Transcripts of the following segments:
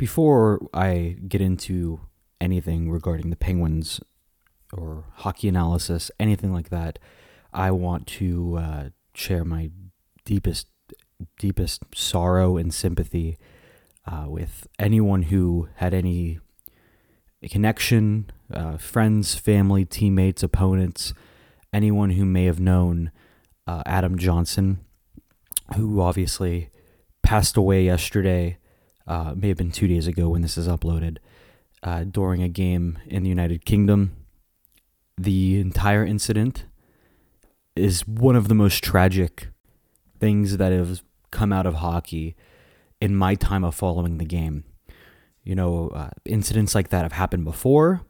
before I get into anything regarding the Penguins or hockey analysis, anything like that, I want to uh, share my deepest, deepest sorrow and sympathy uh, with anyone who had any connection, uh, friends, family, teammates, opponents, anyone who may have known uh, Adam Johnson, who obviously passed away yesterday, uh, may have been two days ago when this is uploaded, uh, during a game in the United Kingdom. The entire incident is one of the most tragic things that have come out of hockey in my time of following the game. You know, uh, incidents like that have happened before,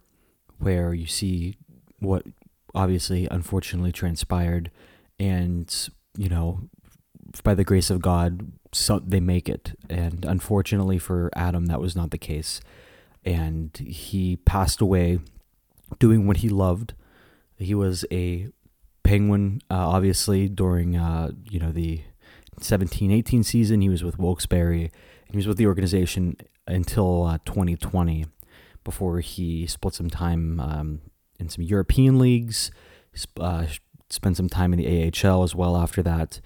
where you see what obviously unfortunately transpired, and you know, by the grace of God, so they make it. And unfortunately for Adam, that was not the case, and he passed away doing what he loved. He was a penguin, uh, obviously during uh, you know the 17-18 season. He was with Wilkes-Barre. He was with the organization until uh, 2020 before he split some time um, in some European leagues, uh, spent some time in the AHL as well after that.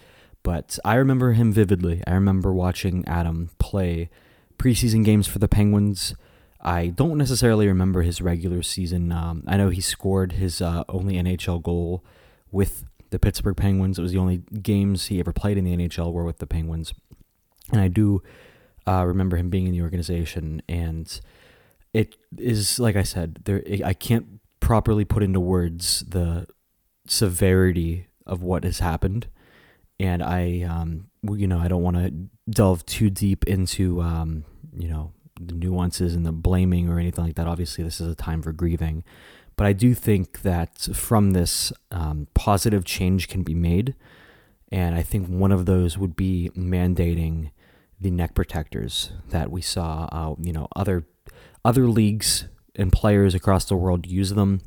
But I remember him vividly. I remember watching Adam play preseason games for the Penguins. I don't necessarily remember his regular season. Um, I know he scored his uh, only NHL goal with the Pittsburgh Penguins. It was the only games he ever played in the NHL were with the Penguins. And I do uh, remember him being in the organization. And it is, like I said, there I can't properly put into words the severity of what has happened. And I, um, you know, I don't want to delve too deep into, um, you know, the nuances and the blaming or anything like that. Obviously, this is a time for grieving. But I do think that from this, um, positive change can be made. And I think one of those would be mandating the neck protectors that we saw, uh, you know, other other leagues and players across the world use them.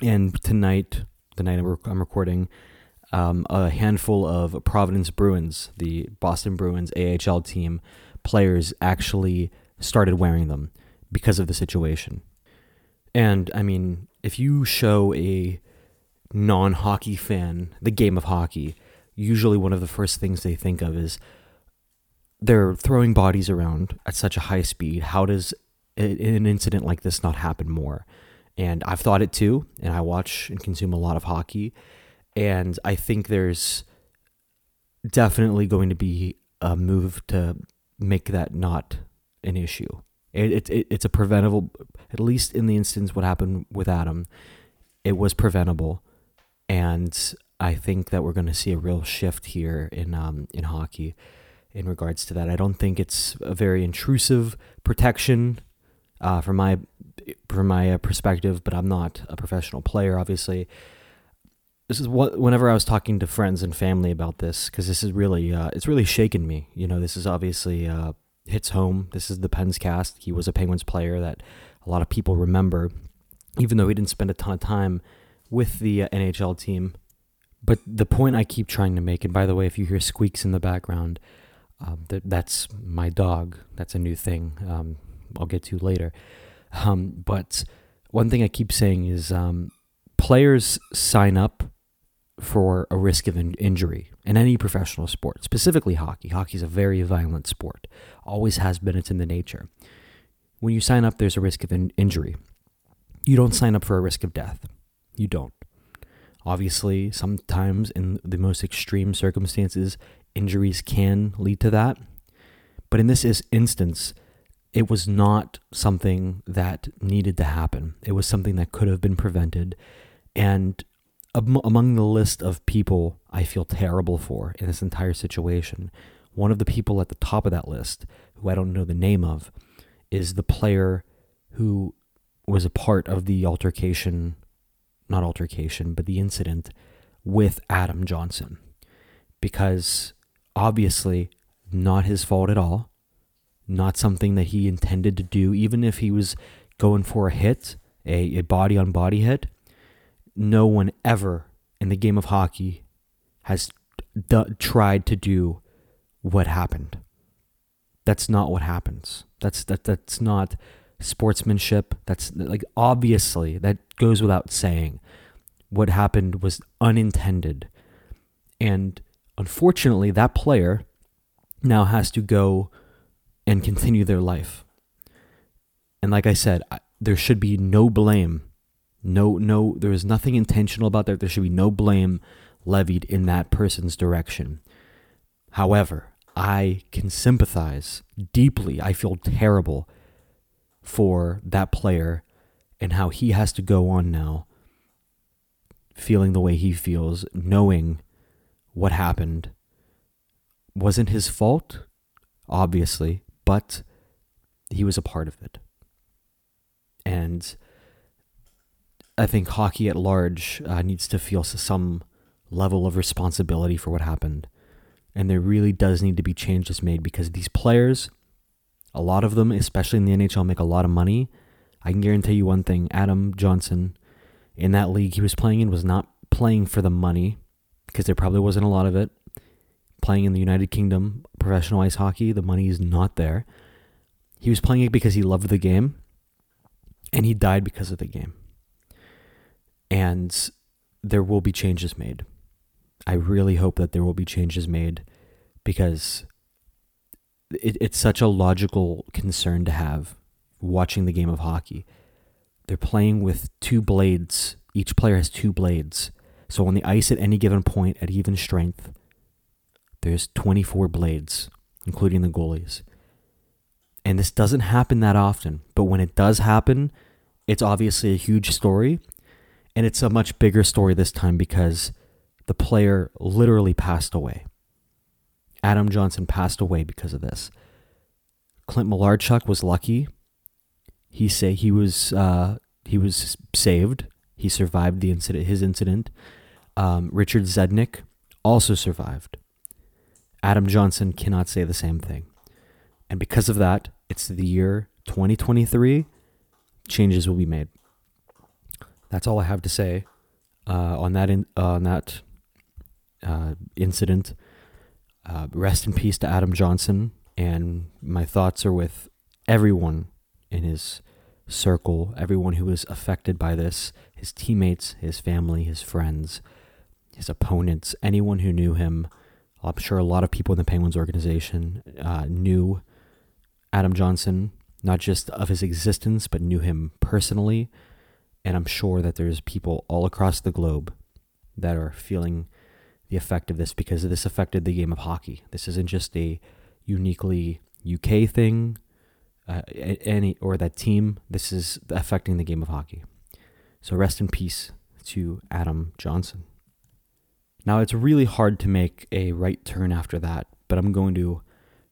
And tonight, the night I'm recording, um, a handful of Providence Bruins, the Boston Bruins AHL team players, actually started wearing them because of the situation. And I mean, if you show a non hockey fan the game of hockey, usually one of the first things they think of is they're throwing bodies around at such a high speed. How does an incident like this not happen more? And I've thought it too, and I watch and consume a lot of hockey. And I think there's definitely going to be a move to make that not an issue. It, it, it's a preventable, at least in the instance what happened with Adam, it was preventable, and I think that we're going to see a real shift here in um, in hockey in regards to that. I don't think it's a very intrusive protection uh, from my from my uh, perspective, but I'm not a professional player, obviously. This is what whenever I was talking to friends and family about this, because this is really uh, it's really shaken me. You know, this is obviously uh, hits home. This is the Pens cast. He was a Penguins player that a lot of people remember, even though he didn't spend a ton of time with the uh, NHL team. But the point I keep trying to make, and by the way, if you hear squeaks in the background, um, that that's my dog. That's a new thing. Um, I'll get to later. Um, but one thing I keep saying is um, players sign up for a risk of in- injury in any professional sport, specifically hockey. Hockey is a very violent sport, always has been, it's in the nature. When you sign up, there's a risk of in- injury. You don't sign up for a risk of death. You don't. Obviously, sometimes in the most extreme circumstances, injuries can lead to that. But in this is instance, it was not something that needed to happen. It was something that could have been prevented. And among the list of people I feel terrible for in this entire situation, one of the people at the top of that list, who I don't know the name of, is the player who was a part of the altercation, not altercation, but the incident with Adam Johnson. Because obviously, not his fault at all, not something that he intended to do, even if he was going for a hit, a, a body on body hit no one ever in the game of hockey has d- tried to do what happened. That's not what happens. That's that that's not sportsmanship. That's like obviously that goes without saying. What happened was unintended. And unfortunately, that player now has to go and continue their life. And like I said, there should be no blame. No, no, there is nothing intentional about that. There should be no blame levied in that person's direction. However, I can sympathize deeply. I feel terrible for that player and how he has to go on now feeling the way he feels, knowing what happened wasn't his fault, obviously, but he was a part of it. And I think hockey at large uh, needs to feel some level of responsibility for what happened. And there really does need to be changes made because these players, a lot of them, especially in the NHL, make a lot of money. I can guarantee you one thing Adam Johnson, in that league he was playing in, was not playing for the money because there probably wasn't a lot of it. Playing in the United Kingdom, professional ice hockey, the money is not there. He was playing it because he loved the game and he died because of the game. And there will be changes made. I really hope that there will be changes made because it, it's such a logical concern to have watching the game of hockey. They're playing with two blades. Each player has two blades. So on the ice at any given point at even strength, there's 24 blades, including the goalies. And this doesn't happen that often, but when it does happen, it's obviously a huge story. And it's a much bigger story this time because the player literally passed away. Adam Johnson passed away because of this. Clint Malarchuk was lucky. He say he was uh, he was saved. He survived the incident. His incident. Um, Richard Zednik also survived. Adam Johnson cannot say the same thing, and because of that, it's the year 2023. Changes will be made. That's all I have to say uh, on that in, uh, on that uh, incident. Uh, rest in peace to Adam Johnson, and my thoughts are with everyone in his circle, everyone who was affected by this his teammates, his family, his friends, his opponents, anyone who knew him. I'm sure a lot of people in the Penguins organization uh, knew Adam Johnson, not just of his existence, but knew him personally. And I'm sure that there's people all across the globe that are feeling the effect of this because this affected the game of hockey. This isn't just a uniquely UK thing, uh, any or that team. This is affecting the game of hockey. So rest in peace to Adam Johnson. Now it's really hard to make a right turn after that, but I'm going to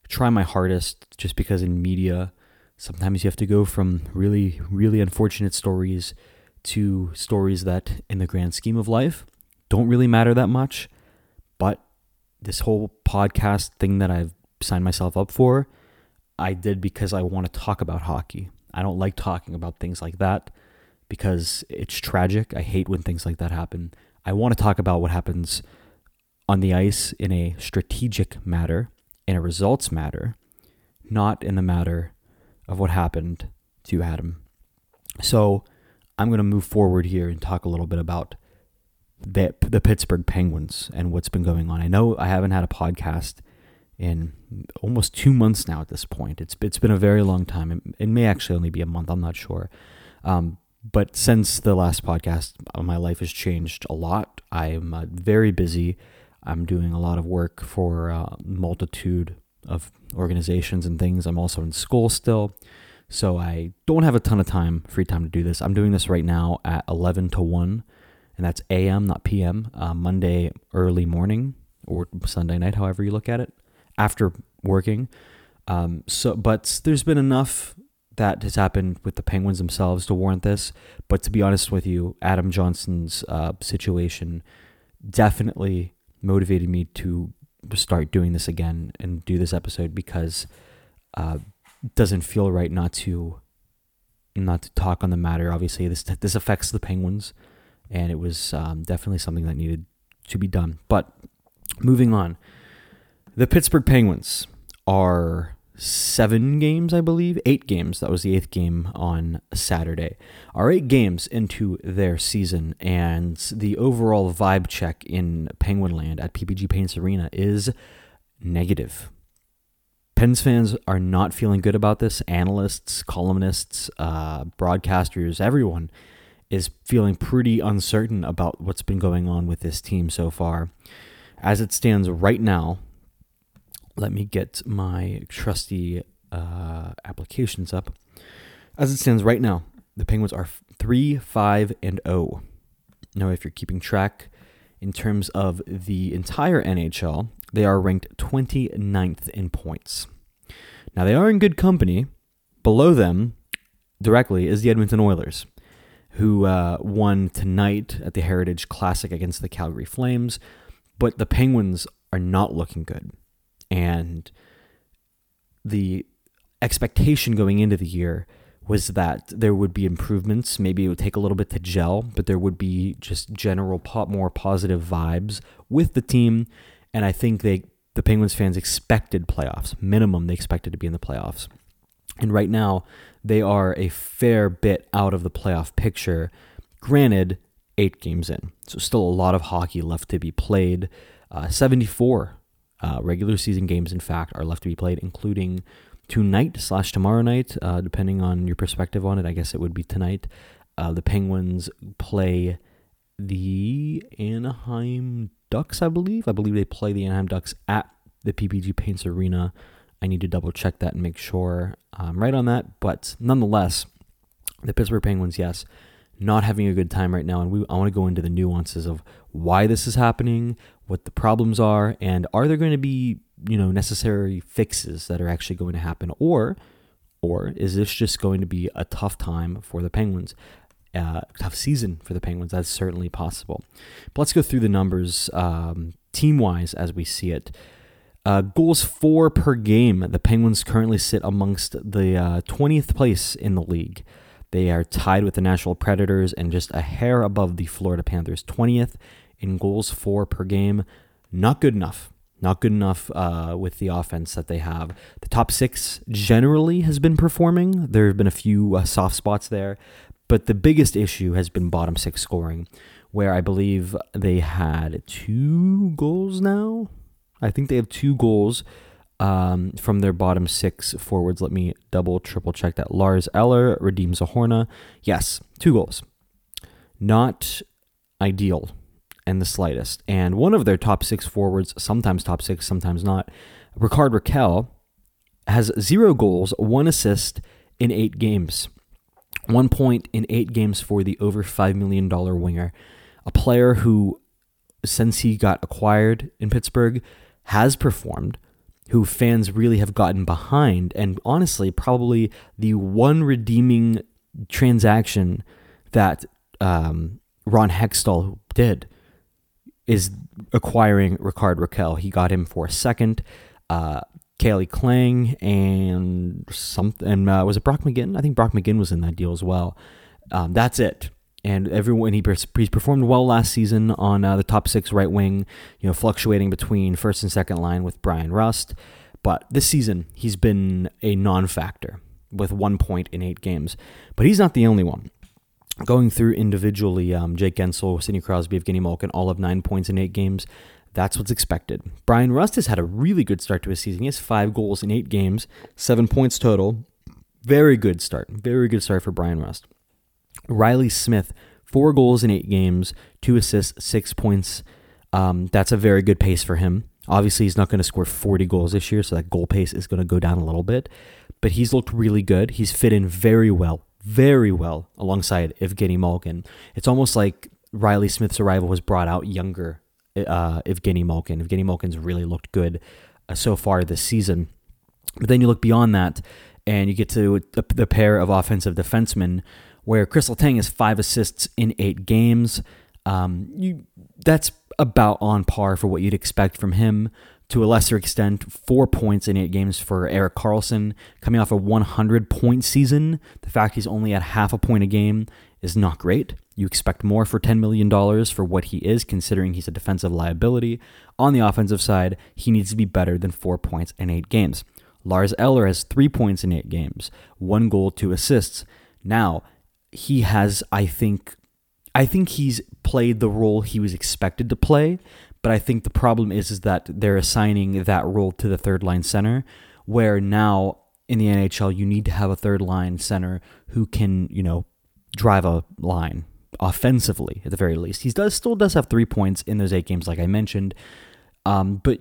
try my hardest just because in media sometimes you have to go from really really unfortunate stories to stories that in the grand scheme of life don't really matter that much but this whole podcast thing that I've signed myself up for, I did because I want to talk about hockey. I don't like talking about things like that because it's tragic. I hate when things like that happen. I want to talk about what happens on the ice in a strategic matter, in a results matter, not in the matter of what happened to Adam. So I'm going to move forward here and talk a little bit about the the Pittsburgh Penguins and what's been going on. I know I haven't had a podcast in almost two months now. At this point, it's it's been a very long time. It, it may actually only be a month. I'm not sure. Um, but since the last podcast, uh, my life has changed a lot. I'm uh, very busy. I'm doing a lot of work for a multitude of organizations and things. I'm also in school still. So I don't have a ton of time, free time to do this. I'm doing this right now at 11 to 1 and that's AM, not PM, uh, Monday early morning or Sunday night, however you look at it, after working. Um, so, but there's been enough that has happened with the Penguins themselves to warrant this. But to be honest with you, Adam Johnson's uh, situation definitely motivated me to start doing this again and do this episode because uh, doesn't feel right not to not to talk on the matter. Obviously, this this affects the Penguins and it was um, definitely something that needed to be done. But moving on, the Pittsburgh Penguins are seven games, I believe, eight games. That was the eighth game on Saturday. Are eight games into their season, and the overall vibe check in Penguin Land at PPG Paints Arena is negative. Pens fans are not feeling good about this. Analysts, columnists, uh, broadcasters, everyone is feeling pretty uncertain about what's been going on with this team so far. As it stands right now, let me get my trusty uh, applications up. As it stands right now, the Penguins are 3 5 and 0. Now, if you're keeping track in terms of the entire NHL, they are ranked 29th in points. Now, they are in good company. Below them, directly, is the Edmonton Oilers who uh, won tonight at the Heritage Classic against the Calgary Flames. But the Penguins are not looking good. And the expectation going into the year was that there would be improvements. Maybe it would take a little bit to gel, but there would be just general po- more positive vibes with the team. And I think they the Penguins fans expected playoffs. Minimum, they expected to be in the playoffs. And right now, they are a fair bit out of the playoff picture. Granted, eight games in. So, still a lot of hockey left to be played. Uh, 74 uh, regular season games, in fact, are left to be played, including tonight slash tomorrow night, uh, depending on your perspective on it. I guess it would be tonight. Uh, the Penguins play the Anaheim Ducks, I believe. I believe they play the Anaheim Ducks at the PPG Paints Arena. I need to double check that and make sure I'm right on that. But nonetheless, the Pittsburgh Penguins, yes, not having a good time right now. And we, I want to go into the nuances of why this is happening, what the problems are, and are there going to be, you know, necessary fixes that are actually going to happen? Or, or is this just going to be a tough time for the Penguins? Uh, tough season for the Penguins. That's certainly possible. But let's go through the numbers um, team wise as we see it. Uh, goals four per game. The Penguins currently sit amongst the uh, 20th place in the league. They are tied with the Nashville Predators and just a hair above the Florida Panthers, 20th in goals four per game. Not good enough. Not good enough uh, with the offense that they have. The top six generally has been performing. There have been a few uh, soft spots there, but the biggest issue has been bottom six scoring, where I believe they had two goals now. I think they have two goals um, from their bottom six forwards. Let me double, triple check that. Lars Eller Radim Zohorna. Yes, two goals. Not ideal in the slightest. And one of their top six forwards, sometimes top six, sometimes not, Rickard Rakell, has zero goals, one assist in eight games. One point in eight games for the over $5 million winger. A player who, since he got acquired in Pittsburgh, has performed, who fans really have gotten behind, and honestly, probably the one redeeming transaction that um, Ron Hextall did is acquiring Rickard Rakell. He got him for a second. Uh, Calle Clang and something, and uh, was it Brock McGinn? I think Brock McGinn was in that deal as well. Um, that's it. And everyone he he's performed well last season on uh, the top six right wing, you know, fluctuating between first and second line with Bryan Rust. But this season he's been a non-factor with one point in eight games. But he's not the only one going through individually, um, Jake Guentzel, Sidney Crosby, Evgeny Malkin, all of nine points in eight games. That's what's expected. Bryan Rust has had a really good start to his season. He has five goals in eight games, seven points total. Very good start. Very good start for Bryan Rust. Reilly Smith, four goals in eight games, two assists, six points. Um, that's a very good pace for him. Obviously, he's not going to score 40 goals this year, so that goal pace is going to go down a little bit. But he's looked really good. He's fit in very well very well alongside Evgeny Malkin. It's almost like Reilly Smith's arrival was brought out younger uh, Evgeny Malkin. Evgeny Malkin's really looked good uh, so far this season. But then you look beyond that and you get to the pair of offensive defensemen where Kris Letang has five assists in eight games. Um, you, that's about on par for what you'd expect from him to a lesser extent, four points in eight games for Erik Karlsson. coming off a 100 point season. The fact he's only at half a point a game is not great. You expect more for $10 million for what he is, considering he's a defensive liability. On the offensive side, he needs to be better than four points in eight games. Lars Eller has three points in eight games, one goal, two assists. Now, he has, I think, I think he's played the role he was expected to play, but I think the problem is is that they're assigning that role to the third line center, where now in the NHL you need to have a third line center who can, you know, drive a line offensively at the very least. He does still does have three points in those eight games, like I mentioned, um, but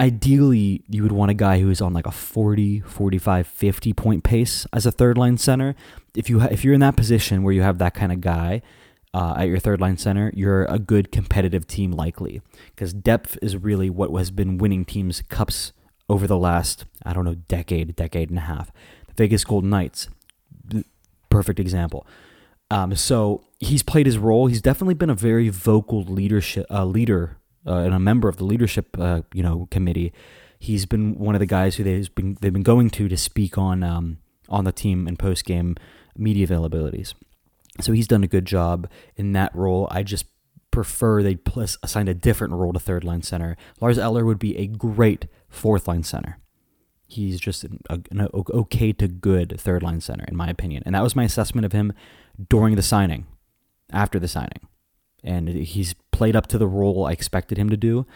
ideally you would want a guy who is on like a 40 45 50 point pace as a third line center if you ha- if you're in that position where you have that kind of guy uh, at your third line center you're a good competitive team likely because depth is really what has been winning teams cups over the last i don't know decade decade and a half the vegas golden knights perfect example um, so he's played his role he's definitely been a very vocal leadership uh, leader uh, and a member of the leadership, uh, you know, committee. He's been one of the guys who they've been they've been going to to speak on um, on the team and post game media availabilities. So he's done a good job in that role. I just prefer they plus assigned a different role to third line center. Lars Eller would be a great fourth line center. He's just an, an okay to good third line center, in my opinion. And that was my assessment of him during the signing, after the signing and he's played up to the role I expected him to do.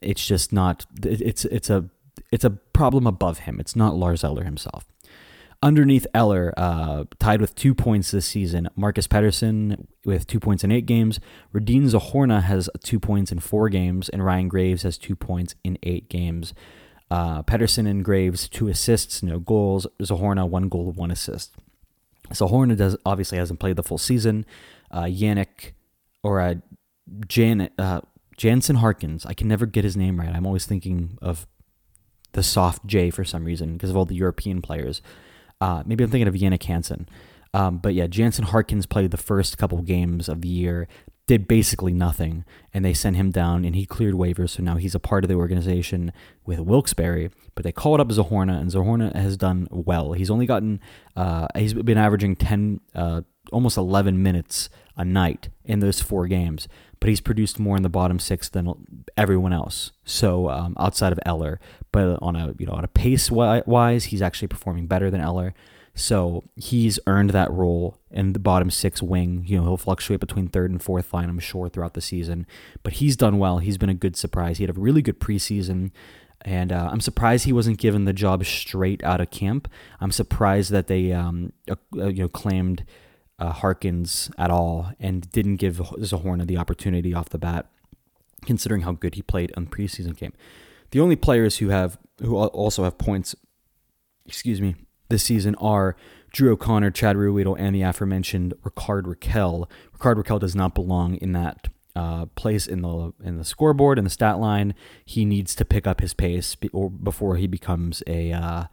It's just not. It's it's a it's a problem above him. It's not Lars Eller himself. Underneath Eller, uh, tied with two points this season, Marcus Pettersson with two points in eight games. Radim Zohorna has two points in four games, and Ryan Graves has two points in eight games. Uh, Pettersson and Graves two assists, no goals. Zohorna, one goal, one assist. Zohorna does obviously hasn't played the full season. Uh, Yannick or uh, Jan uh, Jansen Harkins. I can never get his name right. I'm always thinking of the soft J for some reason because of all the European players. Uh, maybe I'm thinking of Jannik Hansen. Um, but yeah, Jansen Harkins played the first couple games of the year, did basically nothing, and they sent him down, and he cleared waivers, so now he's a part of the organization with Wilkes-Barre. But they called up Zohorna, and Zohorna has done well. He's only gotten, uh, he's been averaging 10, uh, almost 11 minutes a night in those four games, but he's produced more in the bottom six than everyone else. So um, outside of Eller, but on a you know on a pace wise, he's actually performing better than Eller. So he's earned that role in the bottom six wing. You know, he'll fluctuate between third and fourth line, I'm sure, throughout the season. But he's done well. He's been a good surprise. He had a really good preseason. And uh, I'm surprised he wasn't given the job straight out of camp. I'm surprised that they, um, uh, you know, claimed uh, Harkins at all and didn't give Zohorna the opportunity off the bat, considering how good he played in the preseason game. The only players who have who also have points, excuse me, this season are Drew O'Connor, Chad Ruhwedel, and the aforementioned Rickard Rakell. Rickard Rakell does not belong in that uh, place in the in the scoreboard in the stat line. He needs to pick up his pace be, or before he becomes a uh,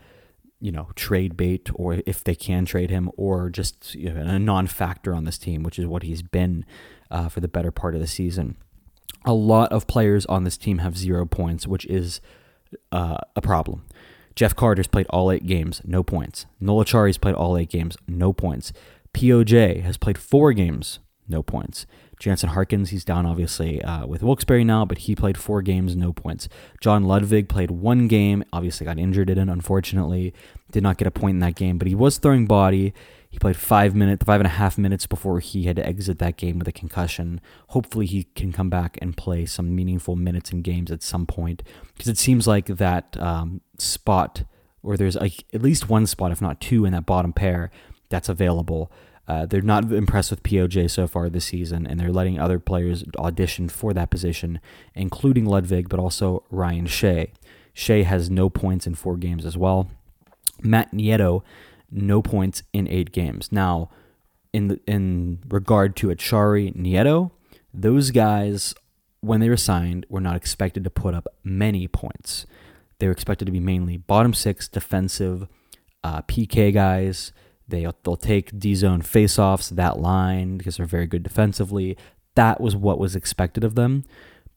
you know, trade bait or if they can trade him or just you know, a non factor on this team, which is what he's been uh, for the better part of the season. A lot of players on this team have zero points, which is uh, a problem. Jeff Carter's played all eight games, no points. Noel Acciari's played all eight games, no points. POJ has played four games, no points. Jansen Harkins, he's down obviously uh, with Wilkes-Barre now, but he played four games, no points. John Ludwig played one game, obviously got injured in it, unfortunately. Did not get a point in that game, but he was throwing body. He played five minutes, five and a half minutes before he had to exit that game with a concussion. Hopefully, he can come back and play some meaningful minutes in games at some point, because it seems like that um, spot, or there's at least one spot, if not two, in that bottom pair that's available. Uh, they're not impressed with POJ so far this season, and they're letting other players audition for that position, including Ludwig, but also Ryan Shea. Shea has no points in four games as well. Matt Nieto, no points in eight games. Now, in the, in regard to Acciari Nieto, those guys, when they were signed, were not expected to put up many points. They were expected to be mainly bottom six defensive uh, PK guys they, they'll take D zone faceoffs, that line, because they're very good defensively. That was what was expected of them.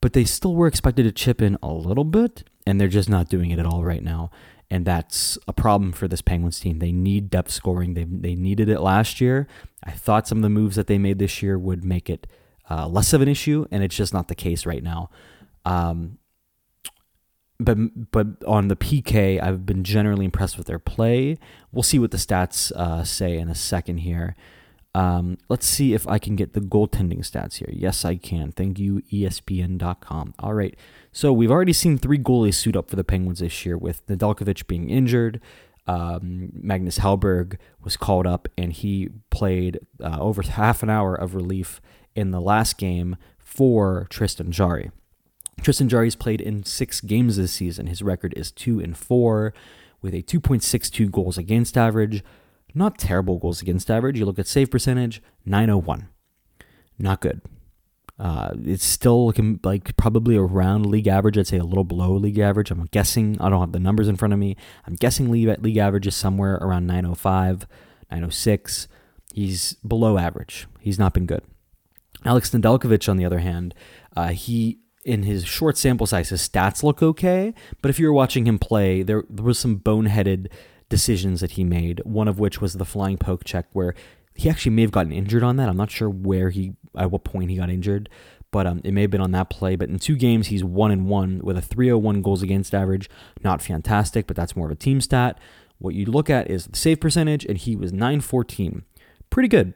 But they still were expected to chip in a little bit, and they're just not doing it at all right now. And that's a problem for this Penguins team. They need depth scoring. They, they needed it last year. I thought some of the moves that they made this year would make it uh, less of an issue, and it's just not the case right now. Um, but but on the PK, I've been generally impressed with their play. We'll see what the stats uh, say in a second here. Um, let's see if I can get the goaltending stats here. Yes, I can. Thank you, ESPN.com. All right. So we've already seen three goalies suit up for the Penguins this year, with Nedeljkovic being injured. Um, Magnus Hellberg was called up, and he played uh, over half an hour of relief in the last game for Tristan Jarry. Tristan Jarry's played in six games this season. His record is two and four, with a 2.62 goals against average, not terrible goals against average. You look at save percentage, 901. Not good. Uh, it's still looking like probably around league average. I'd say a little below league average. I'm guessing. I don't have the numbers in front of me. I'm guessing league, league average is somewhere around 905, 906. He's below average. He's not been good. Alex Nedeljkovic, on the other hand, uh, he in his short sample size, his stats look okay. But if you were watching him play, there, there was some boneheaded decisions that he made. One of which was the flying poke check, where he actually may have gotten injured on that. I'm not sure where he, at what point he got injured, but um, it may have been on that play. But in two games, he's one and one with a 301 goals against average. Not fantastic, but that's more of a team stat. What you look at is the save percentage, and he was 914. Pretty good.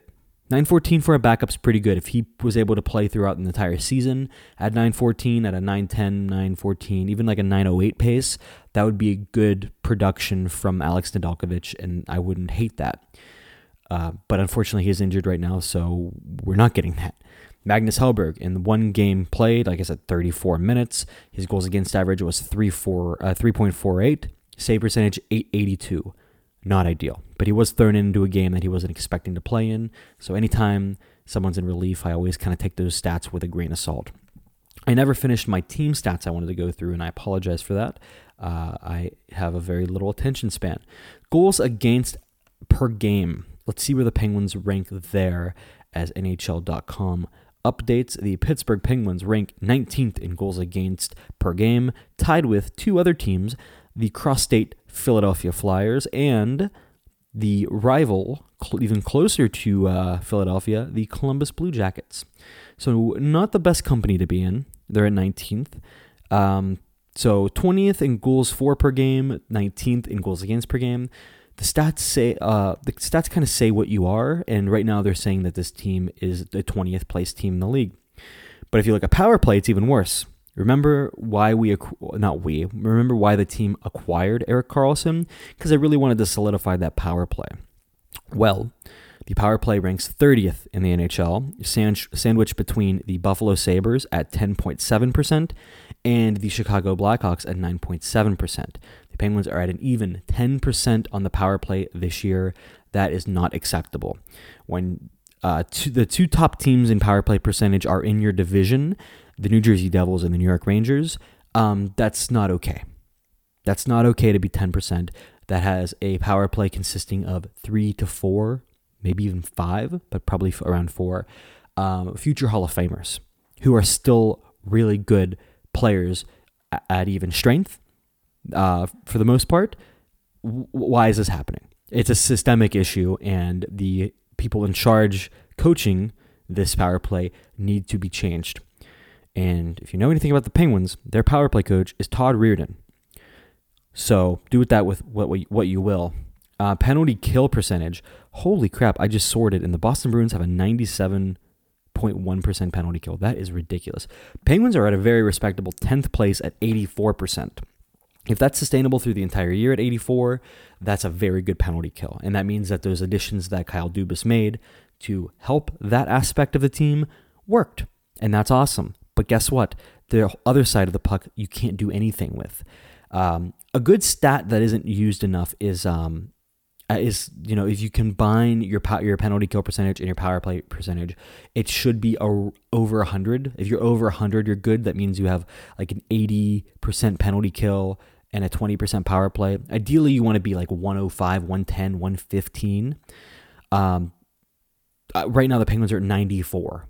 914 for a backup's pretty good. If he was able to play throughout an entire season at 914, at a 910, 914, even like a 908 pace, that would be a good production from Alex Nedeljkovic, and I wouldn't hate that. Uh, but unfortunately, he's injured right now, so we're not getting that. Magnus Hellberg, in one game played, like I said, 34 minutes, his goals against average was 3 4, uh, 3.48, save percentage 882 not ideal. But he was thrown into a game that he wasn't expecting to play in. So anytime someone's in relief, I always kind of take those stats with a grain of salt. I never finished my team stats I wanted to go through, and I apologize for that. Uh, I have a very little attention span. Goals against per game. Let's see where the Penguins rank there as NHL.com updates. The Pittsburgh Penguins rank 19th in goals against per game, tied with two other teams, the cross state Philadelphia Flyers and the rival, cl- even closer to uh, Philadelphia, the Columbus Blue Jackets. So, not the best company to be in. They're at 19th. Um, so, 20th in goals for per game, 19th in goals against per game. The stats say uh, the stats kind of say what you are, and right now they're saying that this team is the 20th place team in the league. But if you look at power play, it's even worse. Remember why we, not we, remember why the team acquired Erik Karlsson Because they really wanted to solidify that power play. Well, the power play ranks 30th in the NHL, sandwiched between the Buffalo Sabres at 10.7% and the Chicago Blackhawks at 9.7%. The Penguins are at an even 10% on the power play this year. That is not acceptable. When uh, two, the two top teams in power play percentage are in your division, the New Jersey Devils and the New York Rangers, um, that's not okay. That's not okay to be 10%. That has a power play consisting of three to four, maybe even five, but probably around four, um, future Hall of Famers who are still really good players at even strength uh, for the most part. Why is this happening? It's a systemic issue, and the people in charge coaching this power play need to be changed. And if you know anything about the Penguins, their power play coach is Todd Reirden. So do with that with what what you will. Uh, penalty kill percentage. Holy crap! I just sorted, and the Boston Bruins have a 97.1% penalty kill. That is ridiculous. Penguins are at a very respectable 10th place at 84%. If that's sustainable through the entire year at 84, that's a very good penalty kill. And that means that those additions that Kyle Dubas made to help that aspect of the team worked. And that's awesome. But guess what? The other side of the puck, you can't do anything with. Um, a good stat that isn't used enough is um, uh, is you know if you combine your your penalty kill percentage and your power play percentage, it should be a, over hundred. If you're over hundred, you're good. That means you have like an eighty percent penalty kill and a twenty percent power play. Ideally, you want to be like 105, 110, 115. Um, uh, right now, the Penguins are at 94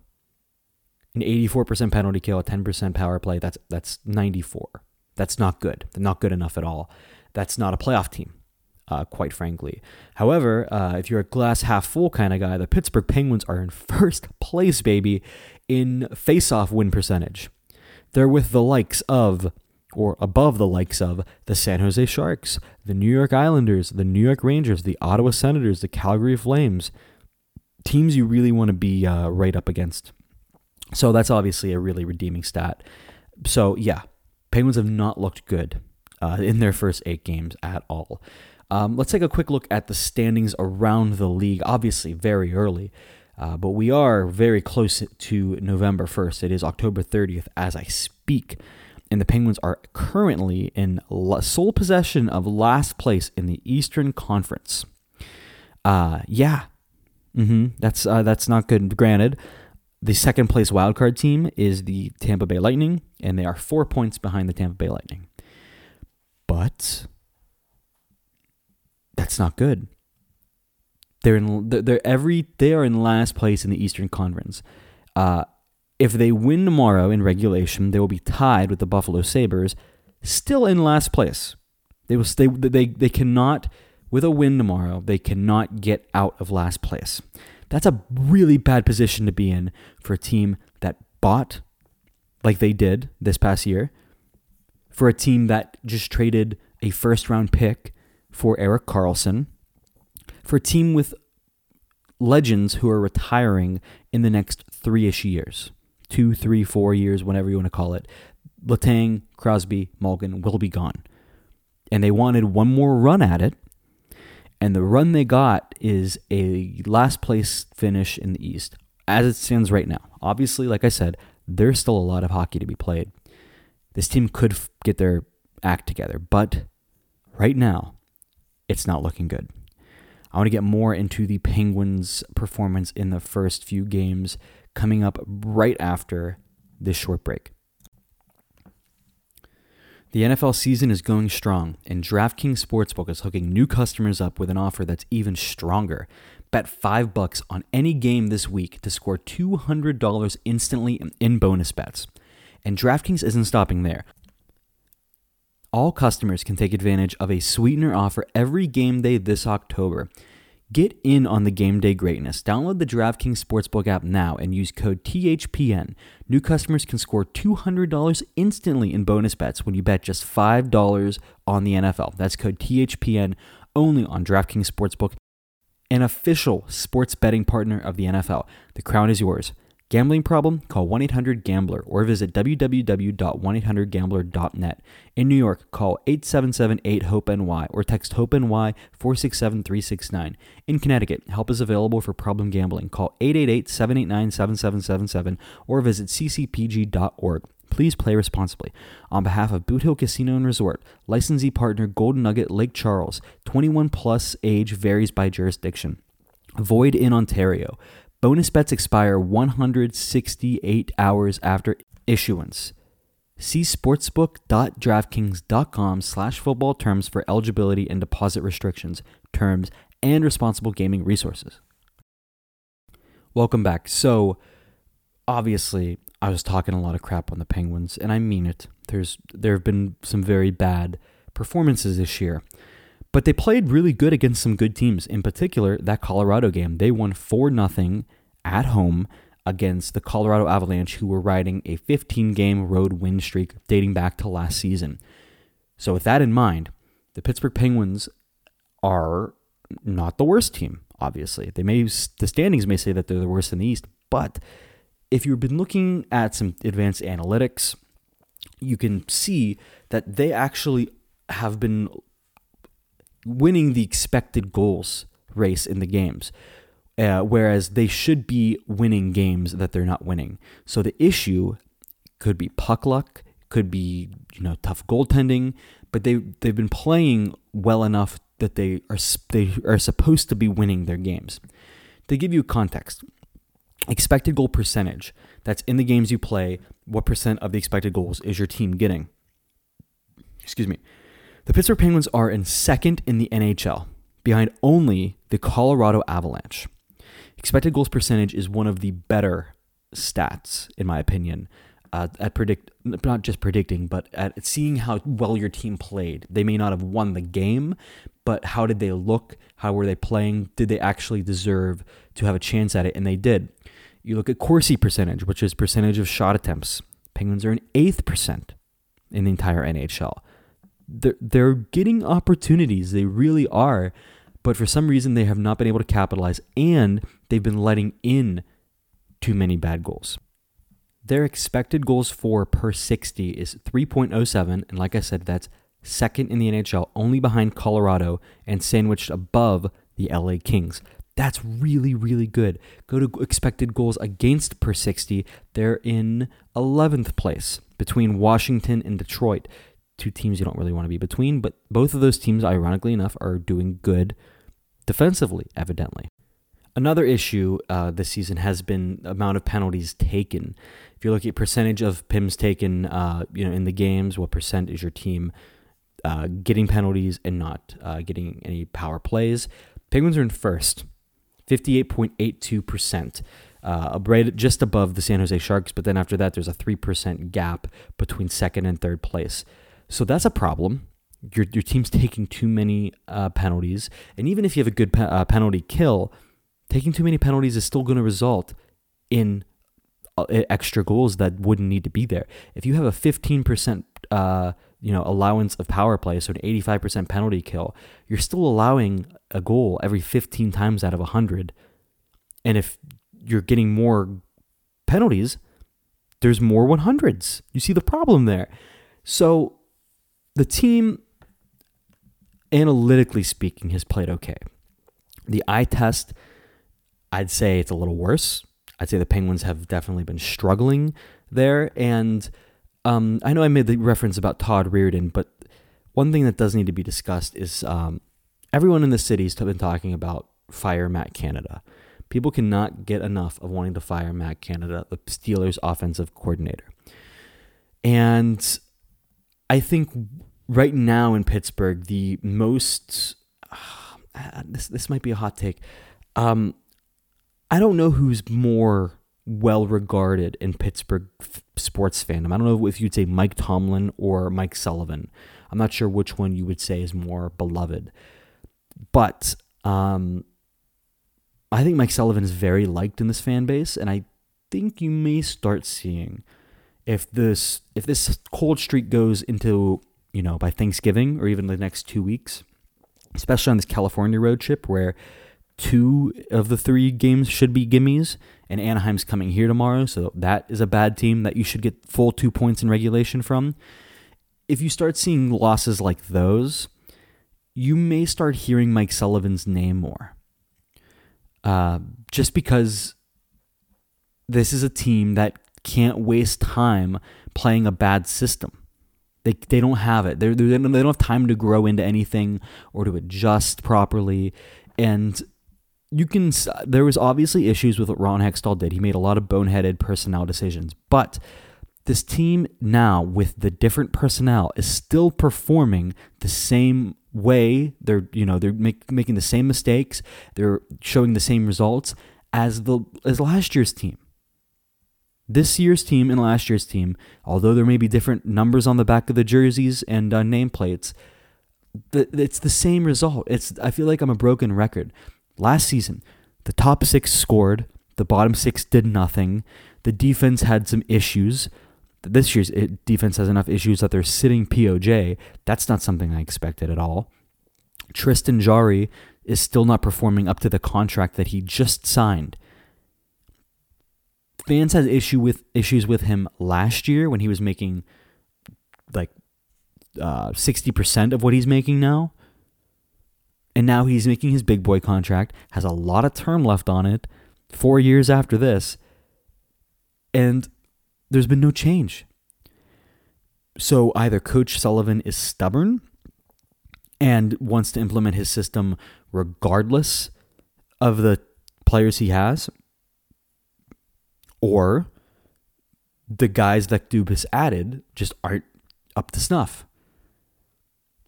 an 84% penalty kill, a 10% power play, that's that's 94. That's not good. Not good enough at all. That's not a playoff team, uh, quite frankly. However, uh, if you're a glass half full kind of guy, the Pittsburgh Penguins are in first place, baby, in face-off win percentage. They're with the likes of or above the likes of the San Jose Sharks, the New York Islanders, the New York Rangers, the Ottawa Senators, the Calgary Flames. Teams you really want to be uh, right up against. So that's obviously a really redeeming stat. So, yeah, Penguins have not looked good uh, in their first eight games at all. Um, let's take a quick look at the standings around the league. Obviously, very early, uh, but we are very close to November 1st. It is October 30th as I speak. And the Penguins are currently in sole possession of last place in the Eastern Conference. Uh, yeah, mm-hmm. that's uh, that's not good. Granted, the second place wildcard team is the Tampa Bay Lightning, and they are four points behind the Tampa Bay Lightning. But that's not good. They're in they're every they are in last place in the Eastern Conference. Uh, if they win tomorrow in regulation, they will be tied with the Buffalo Sabres, still in last place. They will stay. They they cannot with a win tomorrow. They cannot get out of last place. That's a really bad position to be in for a team that bought like they did this past year, for a team that just traded a first round pick for Erik Karlsson, for a team with legends who are retiring in the next three ish years two, three, four years, whatever you want to call it. Letang, Crosby, Malkin will be gone. And they wanted one more run at it. And the run they got is a last place finish in the East as it stands right now. Obviously, like I said, there's still a lot of hockey to be played. This team could get their act together, but right now, it's not looking good. I want to get more into the Penguins' performance in the first few games coming up right after this short break. The NFL season is going strong, and DraftKings Sportsbook is hooking new customers up with an offer that's even stronger. Bet 5 bucks on any game this week to score $200 instantly in bonus bets. And DraftKings isn't stopping there. All customers can take advantage of a sweetener offer every game day this October. Get in on the game day greatness. Download the DraftKings Sportsbook app now and use code THPN. New customers can score $200 instantly in bonus bets when you bet just $5 on the NFL. That's code THPN only on DraftKings Sportsbook an official sports betting partner of the NFL. The crown is yours. Gambling problem? Call 1 800 Gambler or visit www.1800Gambler.net. In New York, call 877 8 HOPE NY or text HOPE NY 467 369. In Connecticut, help is available for problem gambling. Call 888 789 7777 or visit ccpg.org. Please play responsibly. On behalf of Boot Hill Casino and Resort, licensee partner Golden Nugget Lake Charles, 21 plus age varies by jurisdiction. Void in Ontario. Bonus bets expire 168 hours after issuance. See sportsbook.draftkings.com slash football terms for eligibility and deposit restrictions, terms, and responsible gaming resources. Welcome back. So, obviously, I was talking a lot of crap on the Penguins, and I mean it. There's there have been some very bad performances this year. But they played really good against some good teams. In particular, that Colorado game. They won 4 0 at home against the Colorado Avalanche, who were riding a 15 game road win streak dating back to last season. So, with that in mind, the Pittsburgh Penguins are not the worst team, obviously. They may the standings may say that they're the worst in the East, but if you've been looking at some advanced analytics, you can see that they actually have been winning the expected goals race in the games. Uh, whereas they should be winning games that they're not winning. So the issue could be puck luck, could be you know tough goaltending, but they they've been playing well enough that they are they are supposed to be winning their games. To give you context, expected goal percentage. That's in the games you play. What percent of the expected goals is your team getting? Excuse me. The Pittsburgh Penguins are in second in the NHL, behind only the Colorado Avalanche. Expected goals percentage is one of the better stats, in my opinion, uh, at predict not just predicting, but at seeing how well your team played. They may not have won the game, but how did they look? How were they playing? Did they actually deserve to have a chance at it? And they did. You look at Corsi percentage, which is percentage of shot attempts. Penguins are in eighth percent, in the entire NHL. They're, they're getting opportunities, they really are, but for some reason they have not been able to capitalize and they've been letting in too many bad goals. Their expected goals for per 60 is 3.07, and like I said, that's second in the NHL, only behind Colorado and sandwiched above the LA Kings. That's really, really good. Go to expected goals against per 60. They're in 11th place between Washington and Detroit. Two teams you don't really want to be between, but both of those teams, ironically enough, are doing good defensively, evidently. Another issue uh, this season has been amount of penalties taken. If you look at percentage of PIMs taken, uh, you know, in the games, what percent is your team uh, getting penalties and not uh, getting any power plays? Penguins are in first 58.82%, uh, right just above the San Jose Sharks. But then after that, there's a 3% gap between second and third place. So that's a problem. Your, your team's taking too many uh, penalties. And even if you have a good pe- uh, penalty kill, taking too many penalties is still going to result in uh, extra goals that wouldn't need to be there. If you have a 15% uh, you know allowance of power play, so an 85% penalty kill, you're still allowing a goal every 15 times out of 100. And if you're getting more penalties, there's more 100s. You see the problem there. So the team, analytically speaking, has played okay. The eye test, I'd say it's a little worse. I'd say the Penguins have definitely been struggling there. And um, I know I made the reference about Todd Reirden, but one thing that does need to be discussed is um, everyone in the city's been talking about fire Matt Canada. People cannot get enough of wanting to fire Matt Canada, the Steelers' offensive coordinator. And I think right now in Pittsburgh, the most uh, this this might be a hot take. Um, I don't know who's more well regarded in Pittsburgh f- sports fandom. I don't know if you'd say Mike Tomlin or Mike Sullivan. I'm not sure which one you would say is more beloved. But um, I think Mike Sullivan is very liked in this fan base, and I think you may start seeing if this if this cold streak goes into you know by Thanksgiving or even the next two weeks, especially on this California road trip where two of the three games should be gimmies, and Anaheim's coming here tomorrow, so that is a bad team that you should get full two points in regulation from. If you start seeing losses like those, you may start hearing Mike Sullivan's name more. Uh, just because this is a team that can't waste time playing a bad system. They, they don't have it. They're, they they don't have time to grow into anything or to adjust properly. And you can there was obviously issues with what Ron Hextall did. He made a lot of boneheaded personnel decisions, but this team now with the different personnel is still performing the same way. They're you know they're make, making the same mistakes. They're showing the same results as the as last year's team. This year's team and last year's team, although there may be different numbers on the back of the jerseys and uh, nameplates, the, it's the same result. It's I feel like I'm a broken record. Last season, the top six scored, the bottom six did nothing. The defense had some issues. This year's defense has enough issues that they're sitting POJ. That's not something I expected at all. Tristan Jarry is still not performing up to the contract that he just signed. Fans had issue with issues with him last year when he was making like uh, sixty percent of what he's making now. And now he's making his big boy contract, has a lot of term left on it, four years after this. And there's been no change. So either Coach Sullivan is stubborn and wants to implement his system regardless of the players he has, or the guys that Dubas added just aren't up to snuff.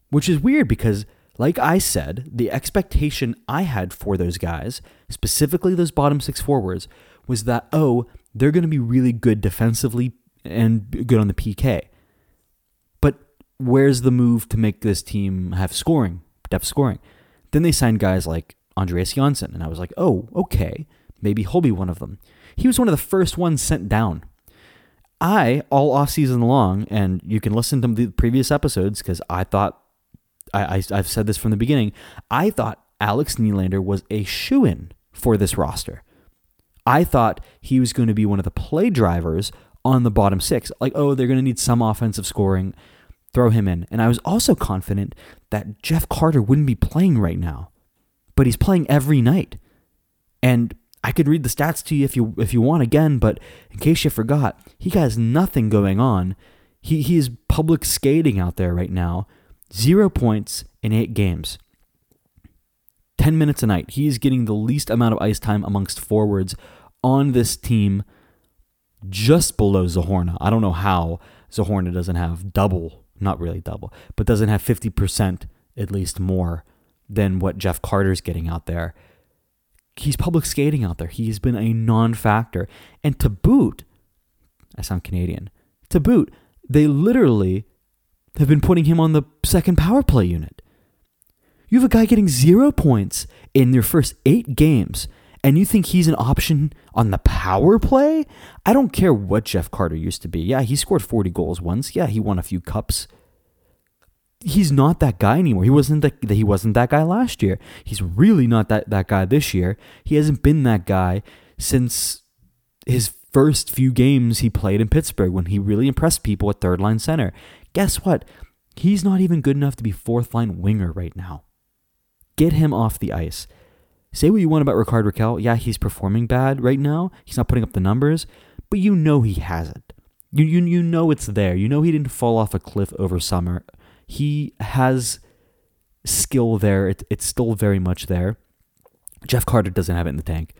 Which is weird because like I said, the expectation I had for those guys, specifically those bottom six forwards, was that, oh, they're going to be really good defensively and good on the PK. But where's the move to make this team have scoring, depth scoring? Then they signed guys like Andreas Johnsson, and I was like, oh, okay, maybe he'll be one of them. He was one of the first ones sent down. I all off season long, and you can listen to the previous episodes because I thought I, I I've said this from the beginning. I thought Alex Nylander was a shoe in for this roster. I thought he was going to be one of the play drivers on the bottom six. Like, oh, they're going to need some offensive scoring. Throw him in. And I was also confident that Jeff Carter wouldn't be playing right now, but he's playing every night. And I could read the stats to you if you if you want again, but in case you forgot, he has nothing going on. He he is public skating out there right now. Zero points in eight games. 10 minutes a night. He is getting the least amount of ice time amongst forwards on this team, just below Zohorna. I don't know how Zohorna doesn't have double, not really double, but doesn't have 50% at least more than what Jeff Carter's getting out there. He's public skating out there. He's been a non factor. And to boot, I sound Canadian, to boot, they literally have been putting him on the second power play unit. You have a guy getting zero points in their first eight games, and you think he's an option on the power play? I don't care what Jeff Carter used to be. Yeah, he scored 40 goals once. Yeah, he won a few cups. He's not that guy anymore. He wasn't that he wasn't that guy last year. He's really not that, that guy this year. He hasn't been that guy since his first few games he played in Pittsburgh when he really impressed people at third line center. Guess what? He's not even good enough to be fourth line winger right now. Get him off the ice. Say what you want about Rickard Rakell. Yeah, he's performing bad right now. He's not putting up the numbers, but you know he has it. You, you, you know it's there. You know he didn't fall off a cliff over summer. He has skill there. It, it's still very much there. Jeff Carter doesn't have it in the tank.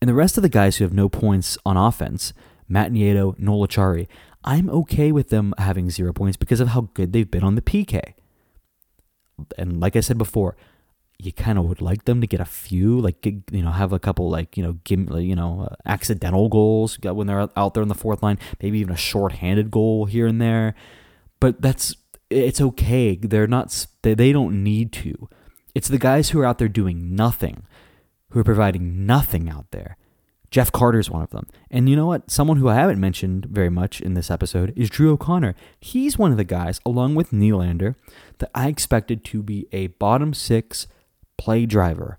And the rest of the guys who have no points on offense, Matt Nieto, Noel Acciari, I'm okay with them having zero points because of how good they've been on the PK. And like I said before, you kind of would like them to get a few, like you know, have a couple like you know, give you know, uh, accidental goals when they're out there on the fourth line, maybe even a short-handed goal here and there. But that's it's okay. They're not. They, they don't need to. It's the guys who are out there doing nothing, who are providing nothing out there. Jeff Carter's one of them. And you know what? Someone who I haven't mentioned very much in this episode is Drew O'Connor. He's one of the guys, along with Nylander, that I expected to be a bottom six play driver.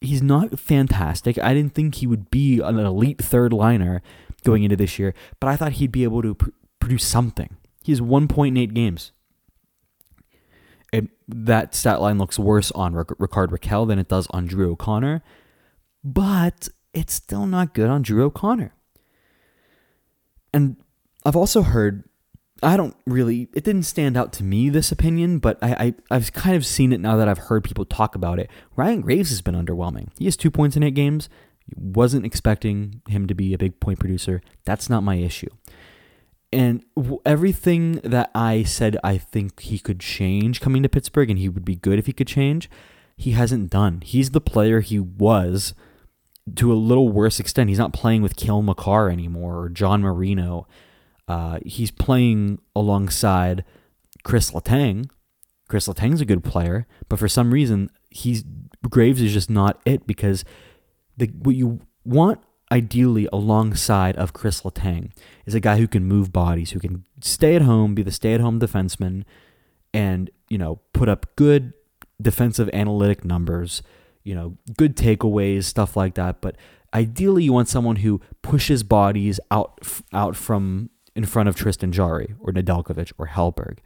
He's not fantastic. I didn't think he would be an elite third liner going into this year, but I thought he'd be able to pr- produce something. He has 1.8 games. That stat line looks worse on Rickard Rakell than it does on Drew O'Connor, but it's still not good on Drew O'Connor. And I've also heard I don't really. It didn't stand out to me this opinion, but I, I have kind of seen it now that I've heard people talk about it. Ryan Graves has been underwhelming. He has two points in eight games. Wasn't expecting him to be a big point producer. That's not my issue. And everything that I said, I think he could change coming to Pittsburgh, and he would be good if he could change. He hasn't done. He's the player he was to a little worse extent. He's not playing with Cale Makar anymore or John Marino uh, he's playing alongside Kris Letang. Kris Letang's a good player, but for some reason, he's Graves is just not it because the what you want ideally alongside of Kris Letang is a guy who can move bodies, who can stay at home, be the stay-at-home defenseman, and you know put up good defensive analytic numbers, you know, good takeaways, stuff like that. But ideally, you want someone who pushes bodies out out from in front of Tristan Jarry or Nedeljkovic or Hellberg.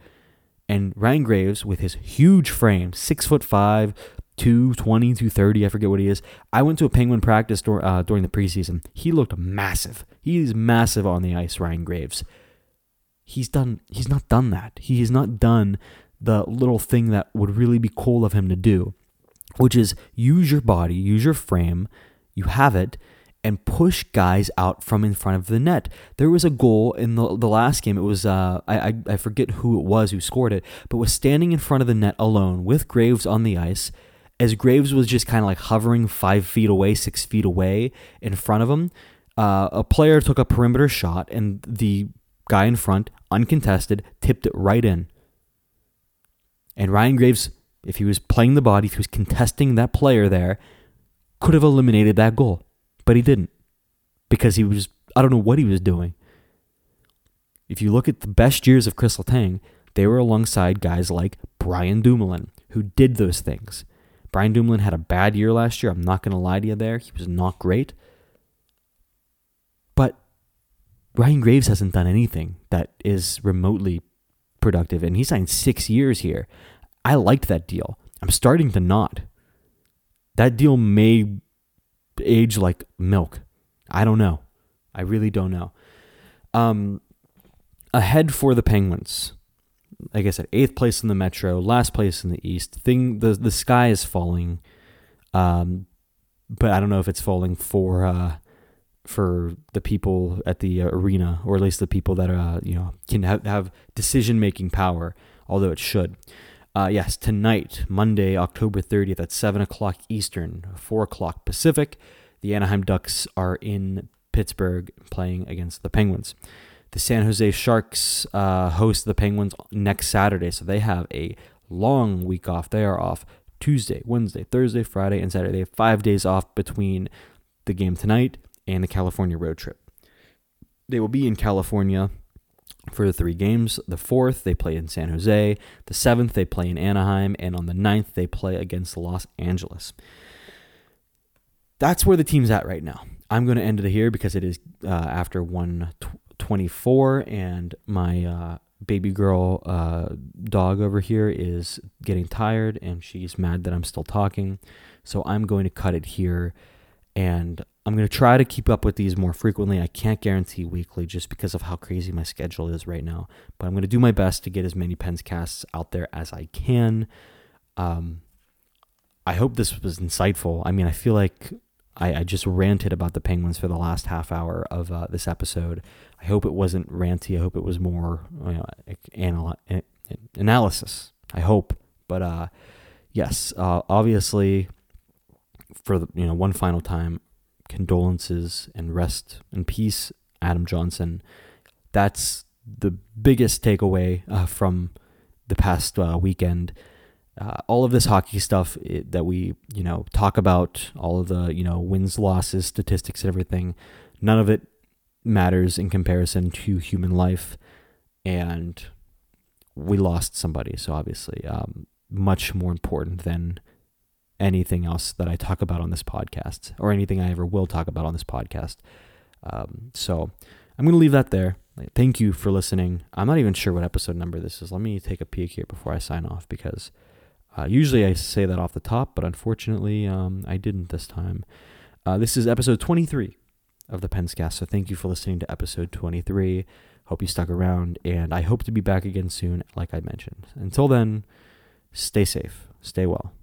And Ryan Graves, with his huge frame, six foot five, 220, 230, I forget what he is. I went to a Penguin practice dur- uh, during the preseason. He looked massive. He's massive on the ice, Ryan Graves. He's done. He's not done that. He has not done the little thing that would really be cool of him to do, which is use your body, use your frame. You have it, and push guys out from in front of the net. There was a goal in the, the last game. It was uh, I, I I forget who it was who scored it, but was standing in front of the net alone with Graves on the ice. As Graves was just kind of like hovering five feet away, six feet away in front of him, uh, a player took a perimeter shot, and the guy in front, uncontested, tipped it right in. And Ryan Graves, if he was playing the body, if he was contesting that player there, could have eliminated that goal but he didn't because he was I don't know what he was doing. If you look at the best years of Kris Letang, they were alongside guys like Brian Dumoulin, who did those things. Brian Dumoulin had a bad year last year. I'm not going to lie to you there. He was not great. But Ryan Graves hasn't done anything that is remotely productive, and he signed six years here. I liked that deal. I'm starting to not. That deal may age like milk. I don't know. I really don't know. Um, ahead for the Penguins. Like I said, eighth place in the Metro, last place in the East. Thing the the sky is falling, um, but I don't know if it's falling for uh, for the people at the uh, arena, or at least the people that uh, you know can have, have decision making power. Although it should. Uh, yes, tonight, Monday, October 30th at 7 o'clock Eastern, 4 o'clock Pacific, the Anaheim Ducks are in Pittsburgh playing against the Penguins. The San Jose Sharks uh, host the Penguins next Saturday, so they have a long week off. They are off Tuesday, Wednesday, Thursday, Friday, and Saturday. Five days off between the game tonight and the California road trip. They will be in California for the three games. The fourth, they play in San Jose. The seventh, they play in Anaheim. And on the ninth, they play against Los Angeles. That's where the team's at right now. I'm going to end it here because it is uh, after 124, and my uh, baby girl uh, dog over here is getting tired, and she's mad that I'm still talking. So I'm going to cut it here, and I'm going to try to keep up with these more frequently. I can't guarantee weekly just because of how crazy my schedule is right now, but I'm going to do my best to get as many Pens casts out there as I can. Um, I hope this was insightful. I mean, I feel like I, I just ranted about the Penguins for the last half hour of uh, this episode. I hope it wasn't ranty. I hope it was more you know, anal- analysis. I hope. But uh, yes, uh, obviously, for the, you know one final time, condolences and rest in peace, Adam Johnson. That's the biggest takeaway uh, from the past uh, weekend. Uh, all of this hockey stuff it, that we you know talk about, all of the you know wins, losses, statistics, and everything, none of it matters in comparison to human life, and we lost somebody. So obviously, um, much more important than anything else that I talk about on this podcast or anything I ever will talk about on this podcast. Um, so I'm going to leave that there. Thank you for listening. I'm not even sure what episode number this is. Let me take a peek here before I sign off because uh, usually I say that off the top, but unfortunately um, I didn't this time. Uh, this is episode 23 of the Penscast. So thank you for listening to episode 23. Hope you stuck around, and I hope to be back again soon, like I mentioned. Until then, stay safe, stay well.